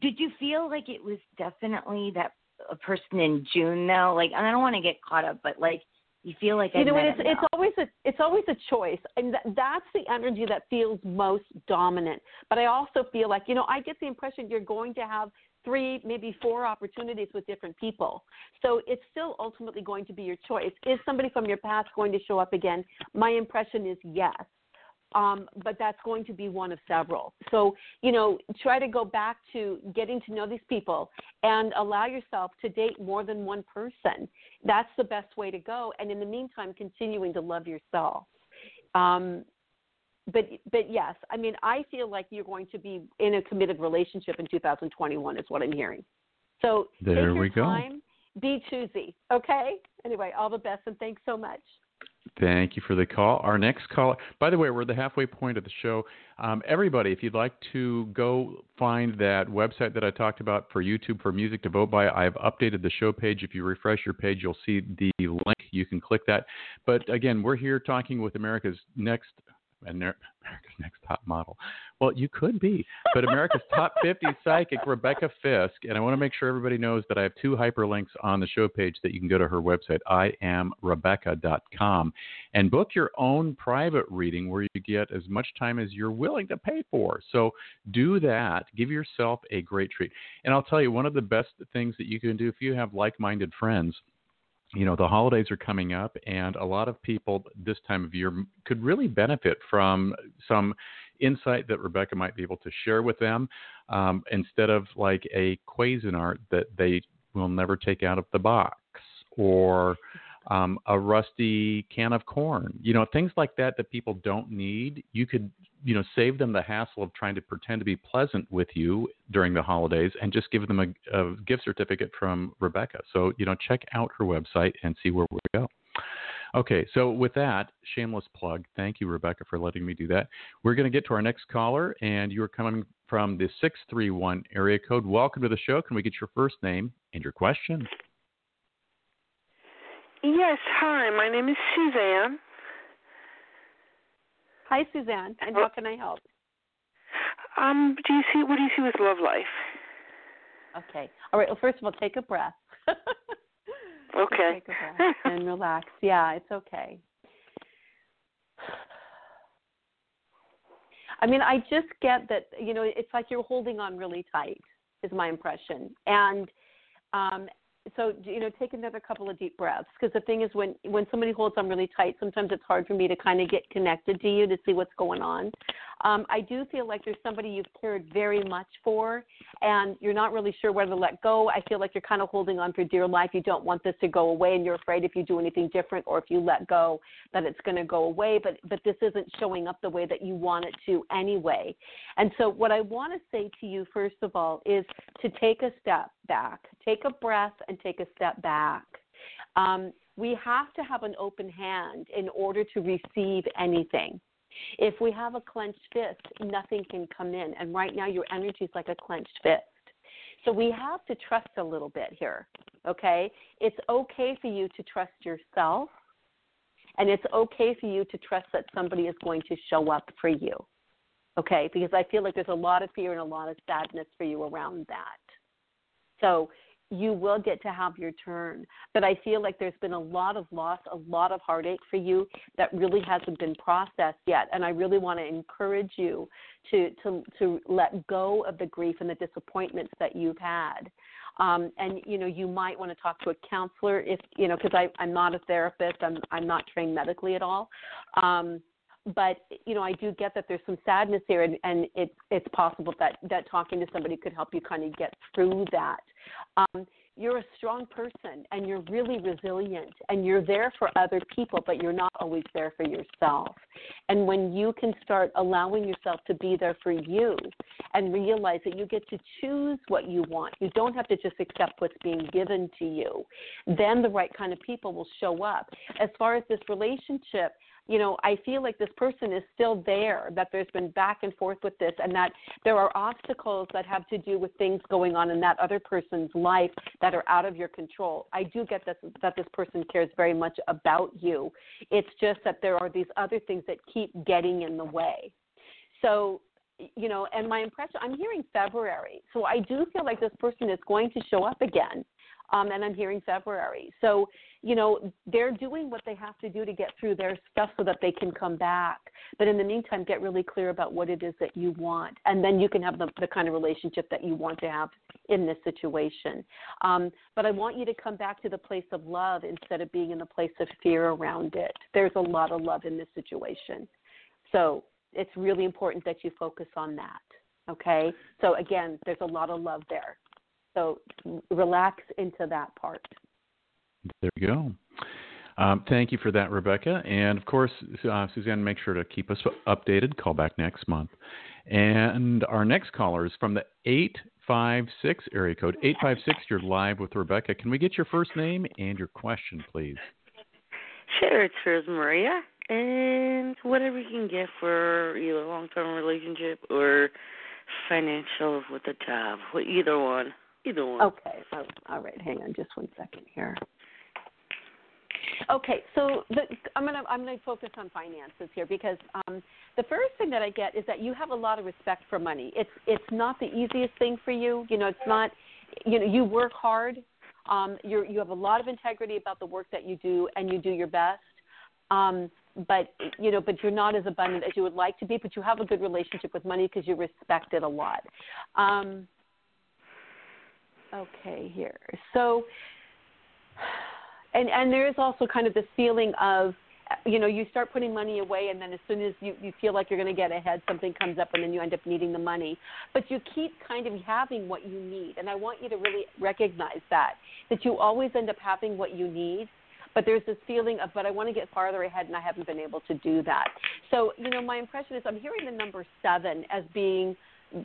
Did you feel like it was definitely that a person in June though? Like, and I don't want to get caught up, but like, you feel like I you know met what? It's it's always a it's always a choice, and th- that's the energy that feels most dominant. But I also feel like you know I get the impression you're going to have three, maybe four opportunities with different people. So it's still ultimately going to be your choice. Is somebody from your past going to show up again? My impression is yes. Um, but that's going to be one of several. So, you know, try to go back to getting to know these people and allow yourself to date more than one person. That's the best way to go. And in the meantime, continuing to love yourself. Um, but but yes, I mean, I feel like you're going to be in a committed relationship in 2021, is what I'm hearing. So there take your we go. time, be choosy. Okay. Anyway, all the best, and thanks so much. Thank you for the call. Our next caller, by the way, we're at the halfway point of the show. Um, everybody, if you'd like to go find that website that I talked about for YouTube for music to vote by, I've updated the show page. If you refresh your page, you'll see the link. You can click that. But again, we're here talking with America's next America's Next Top Model. Well, you could be, but America's Top 50 Psychic, Rebecca Fisk. And I want to make sure everybody knows that I have two hyperlinks on the show page that you can go to her website, iamrebecca.com, and book your own private reading where you get as much time as you're willing to pay for. So do that. Give yourself a great treat. And I'll tell you, one of the best things that you can do if you have like minded friends you know the holidays are coming up and a lot of people this time of year could really benefit from some insight that rebecca might be able to share with them um, instead of like a cuisinart that they will never take out of the box or um, a rusty can of corn you know things like that that people don't need you could you know save them the hassle of trying to pretend to be pleasant with you during the holidays and just give them a, a gift certificate from Rebecca. So you know check out her website and see where we go. Okay, so with that shameless plug, thank you Rebecca for letting me do that. We're going to get to our next caller, and you are coming from the six three one area code. Welcome to the show. Can we get your first name and your question? Yes, hi. My name is Suzanne. Hi, Suzanne. And how can I help? Um, do you see what do you see with love life? Okay. All right. Well, first of all, take a breath. okay. Take a breath and relax. Yeah, it's okay. I mean, I just get that, you know, it's like you're holding on really tight, is my impression. And um, so you know take another couple of deep breaths because the thing is when when somebody holds on really tight sometimes it's hard for me to kind of get connected to you to see what's going on. Um, i do feel like there's somebody you've cared very much for and you're not really sure where to let go. I feel like you're kind of holding on for dear life. You don't want this to go away and you're afraid if you do anything different or if you let go that it's going to go away but but this isn't showing up the way that you want it to anyway. And so what i want to say to you first of all is to take a step back take a breath and take a step back. Um, we have to have an open hand in order to receive anything. If we have a clenched fist, nothing can come in. And right now, your energy is like a clenched fist. So we have to trust a little bit here, okay? It's okay for you to trust yourself, and it's okay for you to trust that somebody is going to show up for you, okay? Because I feel like there's a lot of fear and a lot of sadness for you around that. So you will get to have your turn. But I feel like there's been a lot of loss, a lot of heartache for you that really hasn't been processed yet. And I really want to encourage you to to to let go of the grief and the disappointments that you've had. Um, and you know you might want to talk to a counselor if you know because I'm not a therapist. I'm I'm not trained medically at all. Um, but you know, I do get that there's some sadness here, and, and it's it's possible that that talking to somebody could help you kind of get through that. Um, you're a strong person, and you're really resilient, and you're there for other people, but you're not always there for yourself. And when you can start allowing yourself to be there for you, and realize that you get to choose what you want, you don't have to just accept what's being given to you. Then the right kind of people will show up. As far as this relationship you know, I feel like this person is still there, that there's been back and forth with this, and that there are obstacles that have to do with things going on in that other person's life that are out of your control. I do get that, that this person cares very much about you. It's just that there are these other things that keep getting in the way. So, you know, and my impression, I'm hearing February. So I do feel like this person is going to show up again um, and I'm hearing February. So, you know, they're doing what they have to do to get through their stuff so that they can come back. But in the meantime, get really clear about what it is that you want, and then you can have the, the kind of relationship that you want to have in this situation. Um, but I want you to come back to the place of love instead of being in the place of fear around it. There's a lot of love in this situation. So it's really important that you focus on that. Okay? So again, there's a lot of love there. So relax into that part. There you go. Um, thank you for that, Rebecca. And of course, uh, Suzanne, make sure to keep us updated. Call back next month. And our next caller is from the 856 area code. 856, you're live with Rebecca. Can we get your first name and your question, please? Sure, it's Rose Maria. And whatever you can get for either long term relationship or financial with a job. Either one. Either one. Okay. Oh, all right. Hang on just one second here. Okay, so the, I'm gonna I'm gonna focus on finances here because um, the first thing that I get is that you have a lot of respect for money. It's it's not the easiest thing for you. You know, it's not. You know, you work hard. Um, you you have a lot of integrity about the work that you do, and you do your best. Um, but you know, but you're not as abundant as you would like to be. But you have a good relationship with money because you respect it a lot. Um, okay, here. So and and there is also kind of this feeling of you know you start putting money away and then as soon as you you feel like you're going to get ahead something comes up and then you end up needing the money but you keep kind of having what you need and i want you to really recognize that that you always end up having what you need but there's this feeling of but i want to get farther ahead and i haven't been able to do that so you know my impression is i'm hearing the number seven as being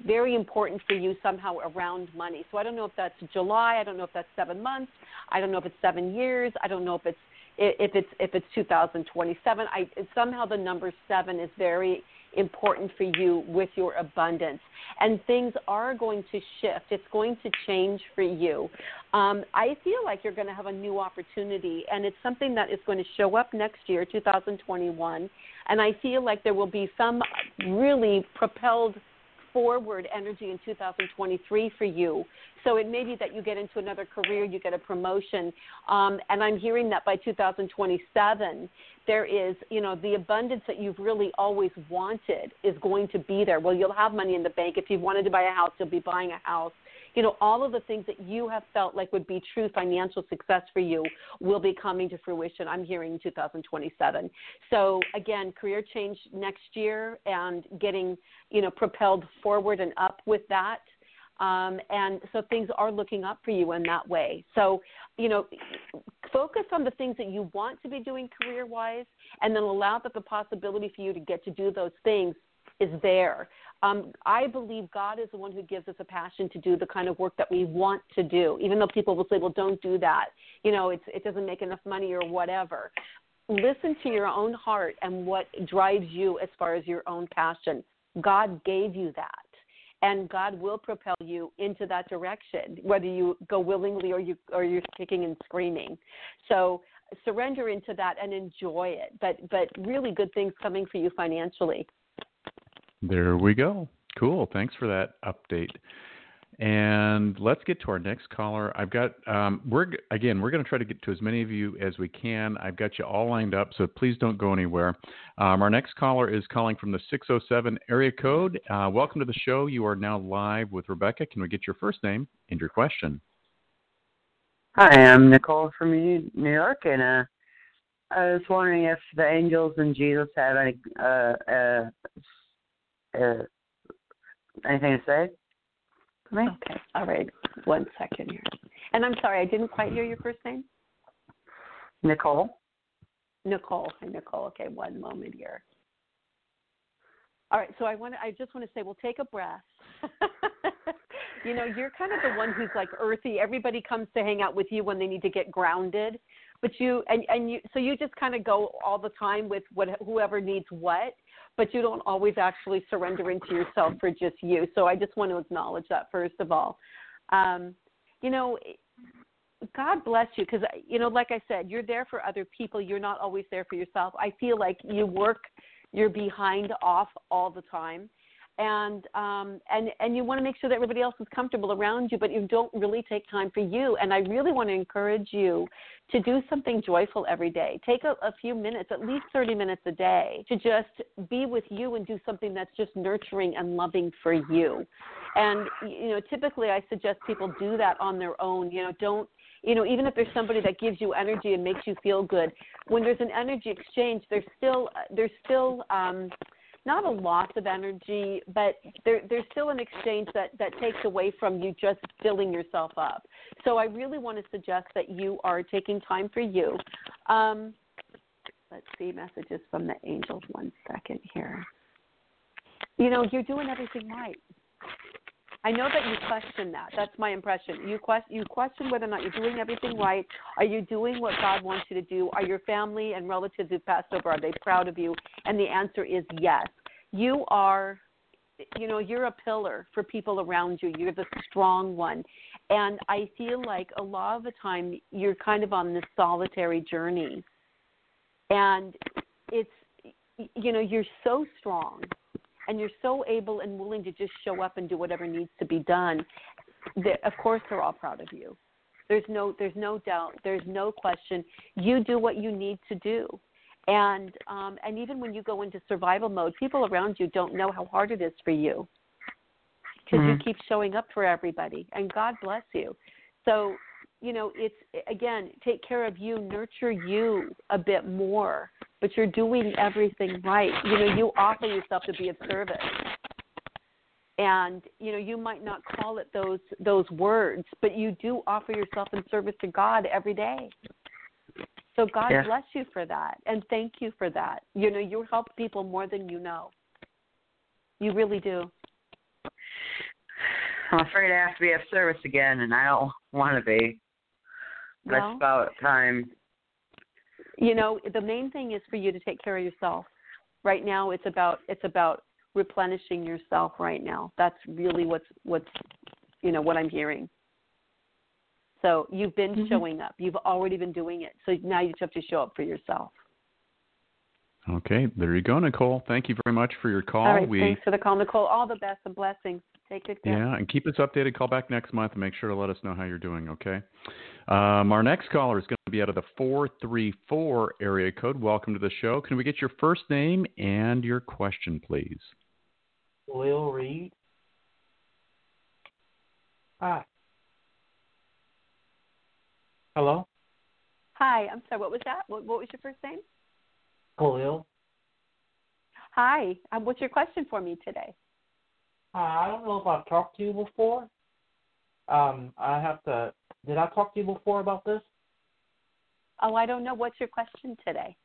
very important for you somehow around money. So I don't know if that's July. I don't know if that's seven months. I don't know if it's seven years. I don't know if it's if it's if it's 2027. I somehow the number seven is very important for you with your abundance, and things are going to shift. It's going to change for you. Um, I feel like you're going to have a new opportunity, and it's something that is going to show up next year, 2021. And I feel like there will be some really propelled forward energy in 2023 for you. So it may be that you get into another career, you get a promotion, um, and I'm hearing that by 2027 there is, you know, the abundance that you've really always wanted is going to be there. Well, you'll have money in the bank. If you wanted to buy a house, you'll be buying a house you know, all of the things that you have felt like would be true financial success for you will be coming to fruition. I'm hearing in 2027. So again, career change next year and getting, you know, propelled forward and up with that. Um, and so things are looking up for you in that way. So, you know, focus on the things that you want to be doing career wise, and then allow that the possibility for you to get to do those things is there. Um, I believe God is the one who gives us a passion to do the kind of work that we want to do, even though people will say, well, don't do that. You know, it's, it doesn't make enough money or whatever. Listen to your own heart and what drives you as far as your own passion. God gave you that. And God will propel you into that direction, whether you go willingly or you or you're kicking and screaming. So surrender into that and enjoy it. But but really good things coming for you financially. There we go. Cool. Thanks for that update. And let's get to our next caller. I've got um, we're again we're going to try to get to as many of you as we can. I've got you all lined up, so please don't go anywhere. Um, our next caller is calling from the 607 area code. Uh, welcome to the show. You are now live with Rebecca. Can we get your first name and your question? Hi, I'm Nicole from New York, and uh, I was wondering if the angels and Jesus have any uh, uh, anything to say? Me? Okay. All right. One second here. And I'm sorry, I didn't quite hear your first name. Nicole. Nicole. Hi, Nicole. Okay, one moment here. All right. So I want. I just want to say, well, take a breath. you know, you're kind of the one who's like earthy. Everybody comes to hang out with you when they need to get grounded, but you and and you. So you just kind of go all the time with what whoever needs what but you don't always actually surrender into yourself for just you. So I just want to acknowledge that first of all. Um, you know, God bless you because you know, like I said, you're there for other people. You're not always there for yourself. I feel like you work you're behind off all the time and um, and and you want to make sure that everybody else is comfortable around you, but you don't really take time for you. And I really want to encourage you to do something joyful every day. Take a, a few minutes, at least 30 minutes a day, to just be with you and do something that's just nurturing and loving for you. And you know, typically I suggest people do that on their own. You know, don't you know, even if there's somebody that gives you energy and makes you feel good, when there's an energy exchange, there's still there's still um, not a loss of energy, but there, there's still an exchange that, that takes away from you just filling yourself up. So I really want to suggest that you are taking time for you. Um, let's see messages from the angels. One second here. You know, you're doing everything right. I know that you question that. That's my impression. You question you question whether or not you're doing everything right. Are you doing what God wants you to do? Are your family and relatives who passed over are they proud of you? And the answer is yes. You are you know, you're a pillar for people around you. You're the strong one. And I feel like a lot of the time you're kind of on this solitary journey. And it's you know, you're so strong and you're so able and willing to just show up and do whatever needs to be done. That, of course they're all proud of you. There's no there's no doubt, there's no question. You do what you need to do and um, and even when you go into survival mode, people around you don't know how hard it is for you because mm-hmm. you keep showing up for everybody, and God bless you. So you know, it's again, take care of you, nurture you a bit more, but you're doing everything right. You know, you offer yourself to be of service. And you know, you might not call it those those words, but you do offer yourself in service to God every day. So God yeah. bless you for that, and thank you for that. You know, you help people more than you know. You really do. I'm afraid I have to be of service again, and I don't want to be. But well, it's about time. You know, the main thing is for you to take care of yourself. Right now, it's about it's about replenishing yourself. Right now, that's really what's what's you know what I'm hearing. So you've been mm-hmm. showing up. You've already been doing it. So now you just have to show up for yourself. Okay, there you go, Nicole. Thank you very much for your call. All right, we, thanks for the call, Nicole. All the best and blessings. Take good care. Yeah, and keep us updated. Call back next month and make sure to let us know how you're doing. Okay. Um, our next caller is going to be out of the 434 area code. Welcome to the show. Can we get your first name and your question, please? Will Reed. Hi. Hello? Hi, I'm sorry, what was that? What, what was your first name? Khalil. Hi, um, what's your question for me today? Uh, I don't know if I've talked to you before. Um, I have to. Did I talk to you before about this? Oh, I don't know. What's your question today?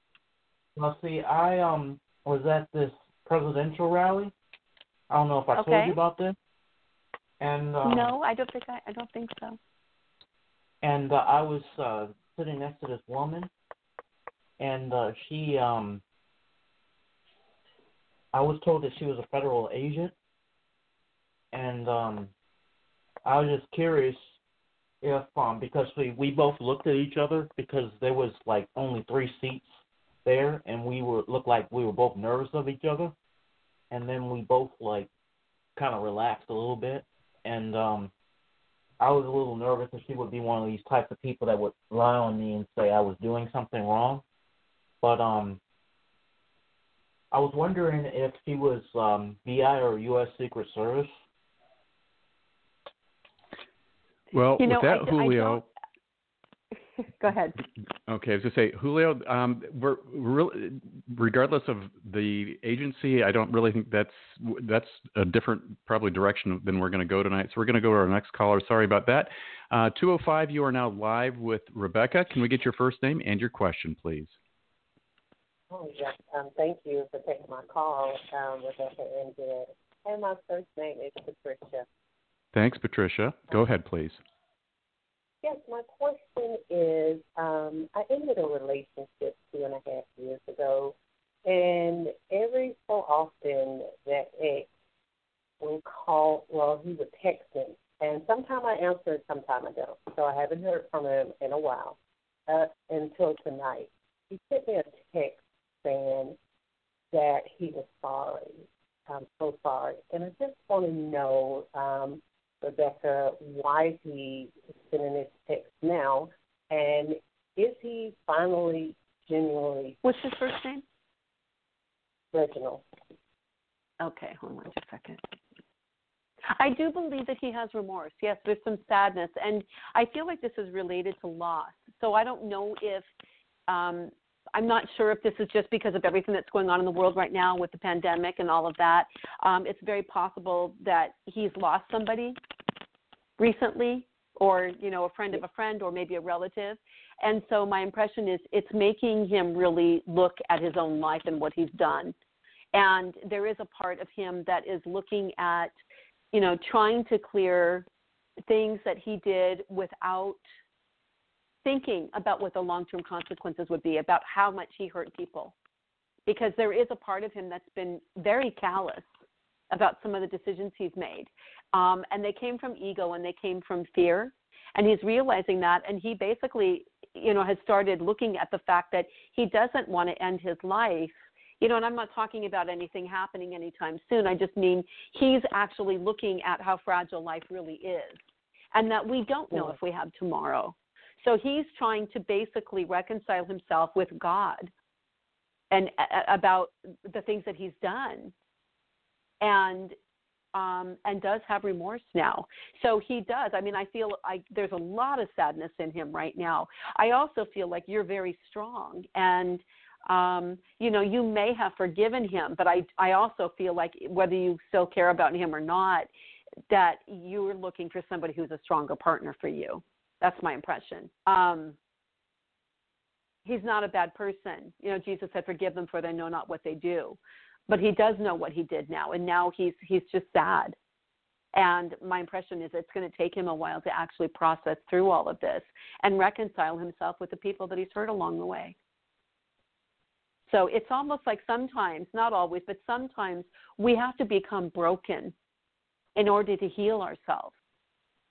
Well, see, I um was at this presidential rally. I don't know if I okay. told you about this. And um, no, I don't think I. I don't think so and uh, I was uh, sitting next to this woman, and uh, she, um, I was told that she was a federal agent, and um, I was just curious if, um, because we we both looked at each other because there was like only three seats there, and we were looked like we were both nervous of each other, and then we both like kind of relaxed a little bit, and um, I was a little nervous that she would be one of these types of people that would lie on me and say I was doing something wrong. But um I was wondering if she was um BI or US Secret Service. Well, you know, with that I, Julio Go ahead. Okay, I was going to say, Julio, um, we're, we're, regardless of the agency, I don't really think that's that's a different probably direction than we're going to go tonight. So we're going to go to our next caller. Sorry about that. Uh, 205, you are now live with Rebecca. Can we get your first name and your question, please? Oh, yes. Um, thank you for taking my call, um, Rebecca and And my first name is Patricia. Thanks, Patricia. Go ahead, please. Yes, my question is um, I ended a relationship two and a half years ago, and every so often that ex will call, well, he would text me, and sometimes I answer and sometimes I don't. So I haven't heard from him in a while uh, until tonight. He sent me a text saying that he was sorry. I'm so sorry. And I just want to know um, Rebecca why he is sending this text now, and is he finally genuinely? What's his first name? Reginald. Okay, hold on just a second. I do believe that he has remorse. Yes, there's some sadness, and I feel like this is related to loss. So I don't know if um, I'm not sure if this is just because of everything that's going on in the world right now with the pandemic and all of that. Um, it's very possible that he's lost somebody recently, or you know a friend of a friend or maybe a relative and so my impression is it's making him really look at his own life and what he's done and there is a part of him that is looking at you know trying to clear things that he did without thinking about what the long term consequences would be about how much he hurt people. Because there is a part of him that's been very callous about some of the decisions he's made. Um, and they came from ego and they came from fear. And he's realizing that. And he basically you know has started looking at the fact that he doesn't want to end his life. You know and i'm not talking about anything happening anytime soon. I just mean he's actually looking at how fragile life really is. And that we don't know if we have tomorrow so he's trying to basically reconcile himself with god and uh, about the things that he's done and um, and does have remorse now. So he does. I mean, I feel I, there's a lot of sadness in him right now. I also feel like you're very strong, and um, you know, you may have forgiven him, but I, I also feel like whether you still care about him or not, that you're looking for somebody who's a stronger partner for you. That's my impression. Um, he's not a bad person. You know, Jesus said, "Forgive them, for they know not what they do." but he does know what he did now and now he's he's just sad and my impression is it's going to take him a while to actually process through all of this and reconcile himself with the people that he's hurt along the way so it's almost like sometimes not always but sometimes we have to become broken in order to heal ourselves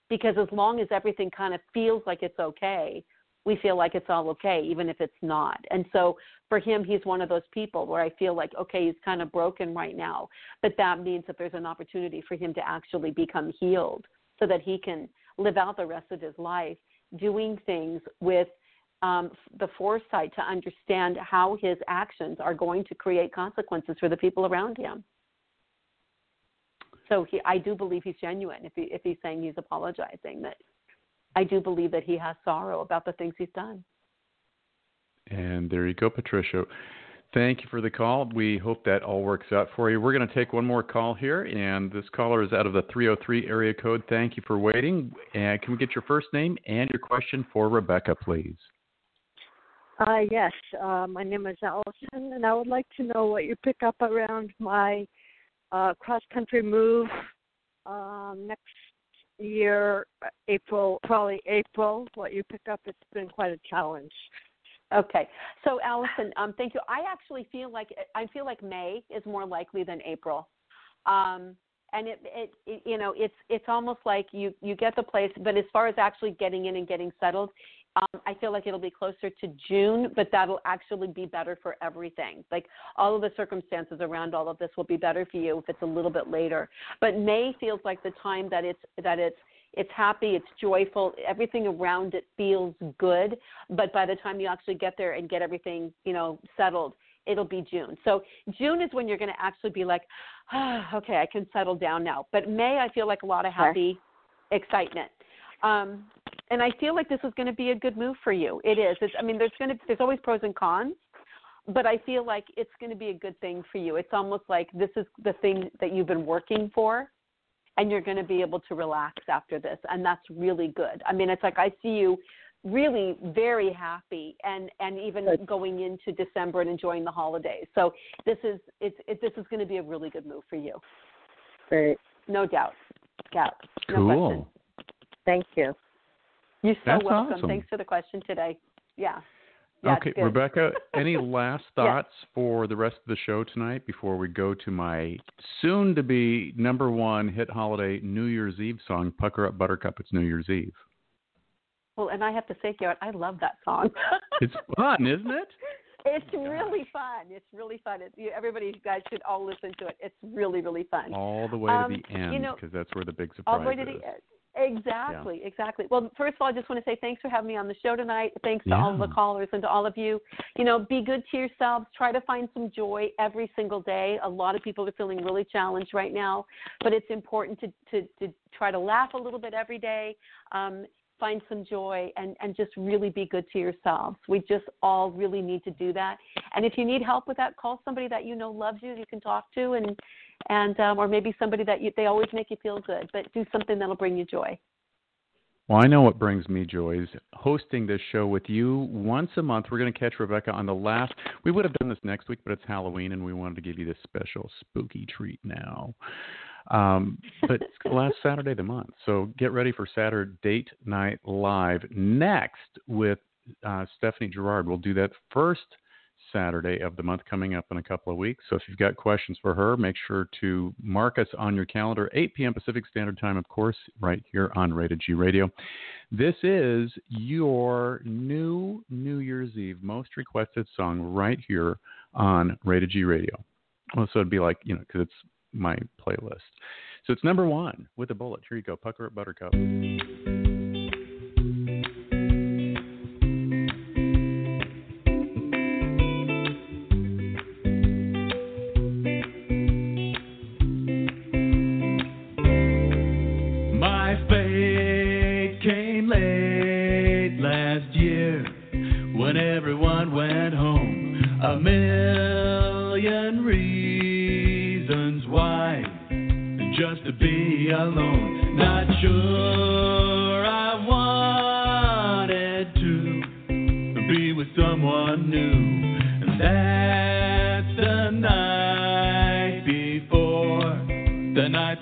because as long as everything kind of feels like it's okay we feel like it's all okay, even if it's not. And so for him, he's one of those people where I feel like, okay, he's kind of broken right now, but that means that there's an opportunity for him to actually become healed so that he can live out the rest of his life doing things with um, the foresight to understand how his actions are going to create consequences for the people around him. So he, I do believe he's genuine if he, if he's saying he's apologizing that I do believe that he has sorrow about the things he's done. And there you go, Patricia. Thank you for the call. We hope that all works out for you. We're going to take one more call here, and this caller is out of the 303 area code. Thank you for waiting. And can we get your first name and your question for Rebecca, please? Uh, yes, uh, my name is Allison, and I would like to know what you pick up around my uh, cross country move um, next year, April, probably April, what you pick up, it's been quite a challenge. Okay, so Allison, um, thank you. I actually feel like I feel like May is more likely than April, um, and it, it, it, you know, it's it's almost like you you get the place, but as far as actually getting in and getting settled, um, I feel like it'll be closer to June, but that'll actually be better for everything. Like all of the circumstances around all of this will be better for you if it's a little bit later. But May feels like the time that it's that it's it's happy, it's joyful, everything around it feels good. But by the time you actually get there and get everything, you know, settled, it'll be June. So June is when you're going to actually be like, ah, okay, I can settle down now. But May, I feel like a lot of happy excitement. Um, and I feel like this is going to be a good move for you. It is. It's, I mean, there's going to there's always pros and cons, but I feel like it's going to be a good thing for you. It's almost like this is the thing that you've been working for, and you're going to be able to relax after this, and that's really good. I mean, it's like I see you really very happy and and even going into December and enjoying the holidays. So this is it's it, this is going to be a really good move for you. Great. No doubt. Yeah. No cool. question. Thank you. You're so That's welcome. awesome. Thanks for the question today. Yeah. Yeah, okay. Rebecca, any last thoughts for the rest of the show tonight before we go to my soon to be number one hit holiday New Year's Eve song, Pucker Up Buttercup? It's New Year's Eve. Well, and I have to say, Garrett, I love that song. It's fun, isn't it? It's really fun. It's really fun. It's, you, everybody, you guys should all listen to it. It's really, really fun. All the way Um, to the end you know, because that's where the big all surprise the way to the is. end. Exactly, exactly. Well, first of all, I just want to say thanks for having me on the show tonight. Thanks to all the callers and to all of you. You know, be good to yourselves. Try to find some joy every single day. A lot of people are feeling really challenged right now, but it's important to to, to try to laugh a little bit every day. Um, find some joy and and just really be good to yourselves. We just all really need to do that. And if you need help with that, call somebody that you know loves you. You can talk to and and um, or maybe somebody that you, they always make you feel good. But do something that'll bring you joy. Well, I know what brings me joy is hosting this show with you once a month. We're going to catch Rebecca on the last. We would have done this next week, but it's Halloween, and we wanted to give you this special spooky treat now. Um, but it's last Saturday of the month, so get ready for Saturday Date Night Live next with uh, Stephanie Gerard. We'll do that first Saturday of the month coming up in a couple of weeks. So if you've got questions for her, make sure to mark us on your calendar, 8 p.m. Pacific Standard Time, of course, right here on Rated G Radio. This is your new New Year's Eve most requested song right here on Rated G Radio. Well, so it'd be like, you know, because it's my playlist. So it's number one with a bullet. Here you go, Pucker Up Buttercup.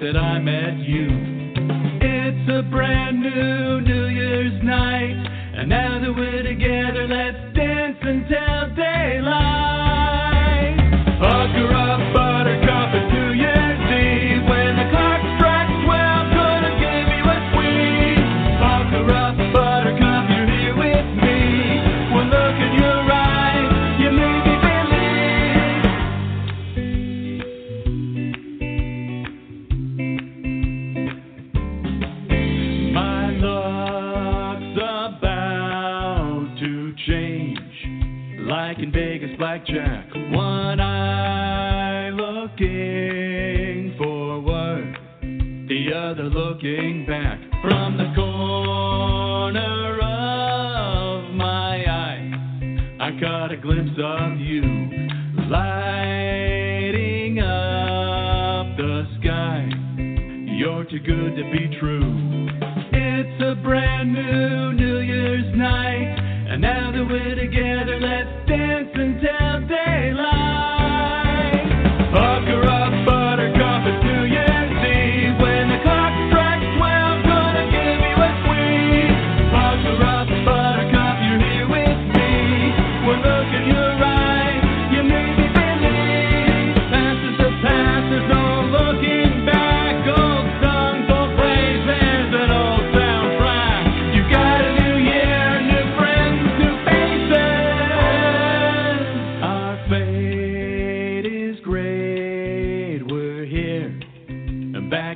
that I met you. It's a brand new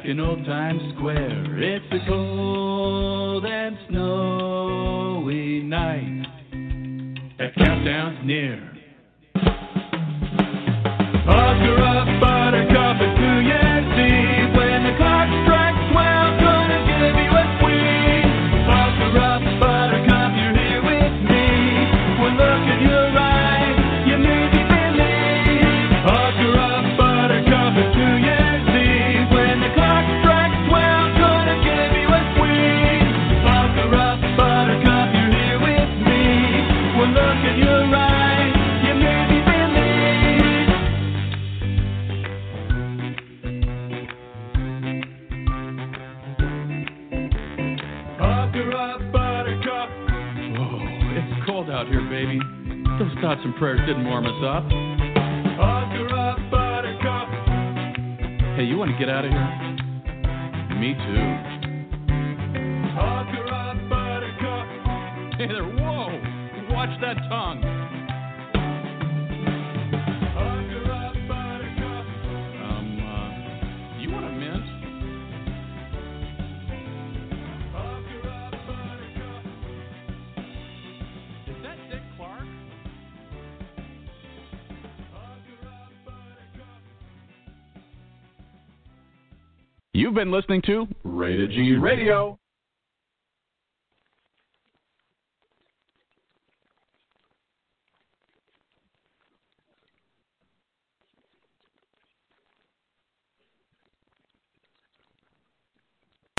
You've been listening to Rated G Radio.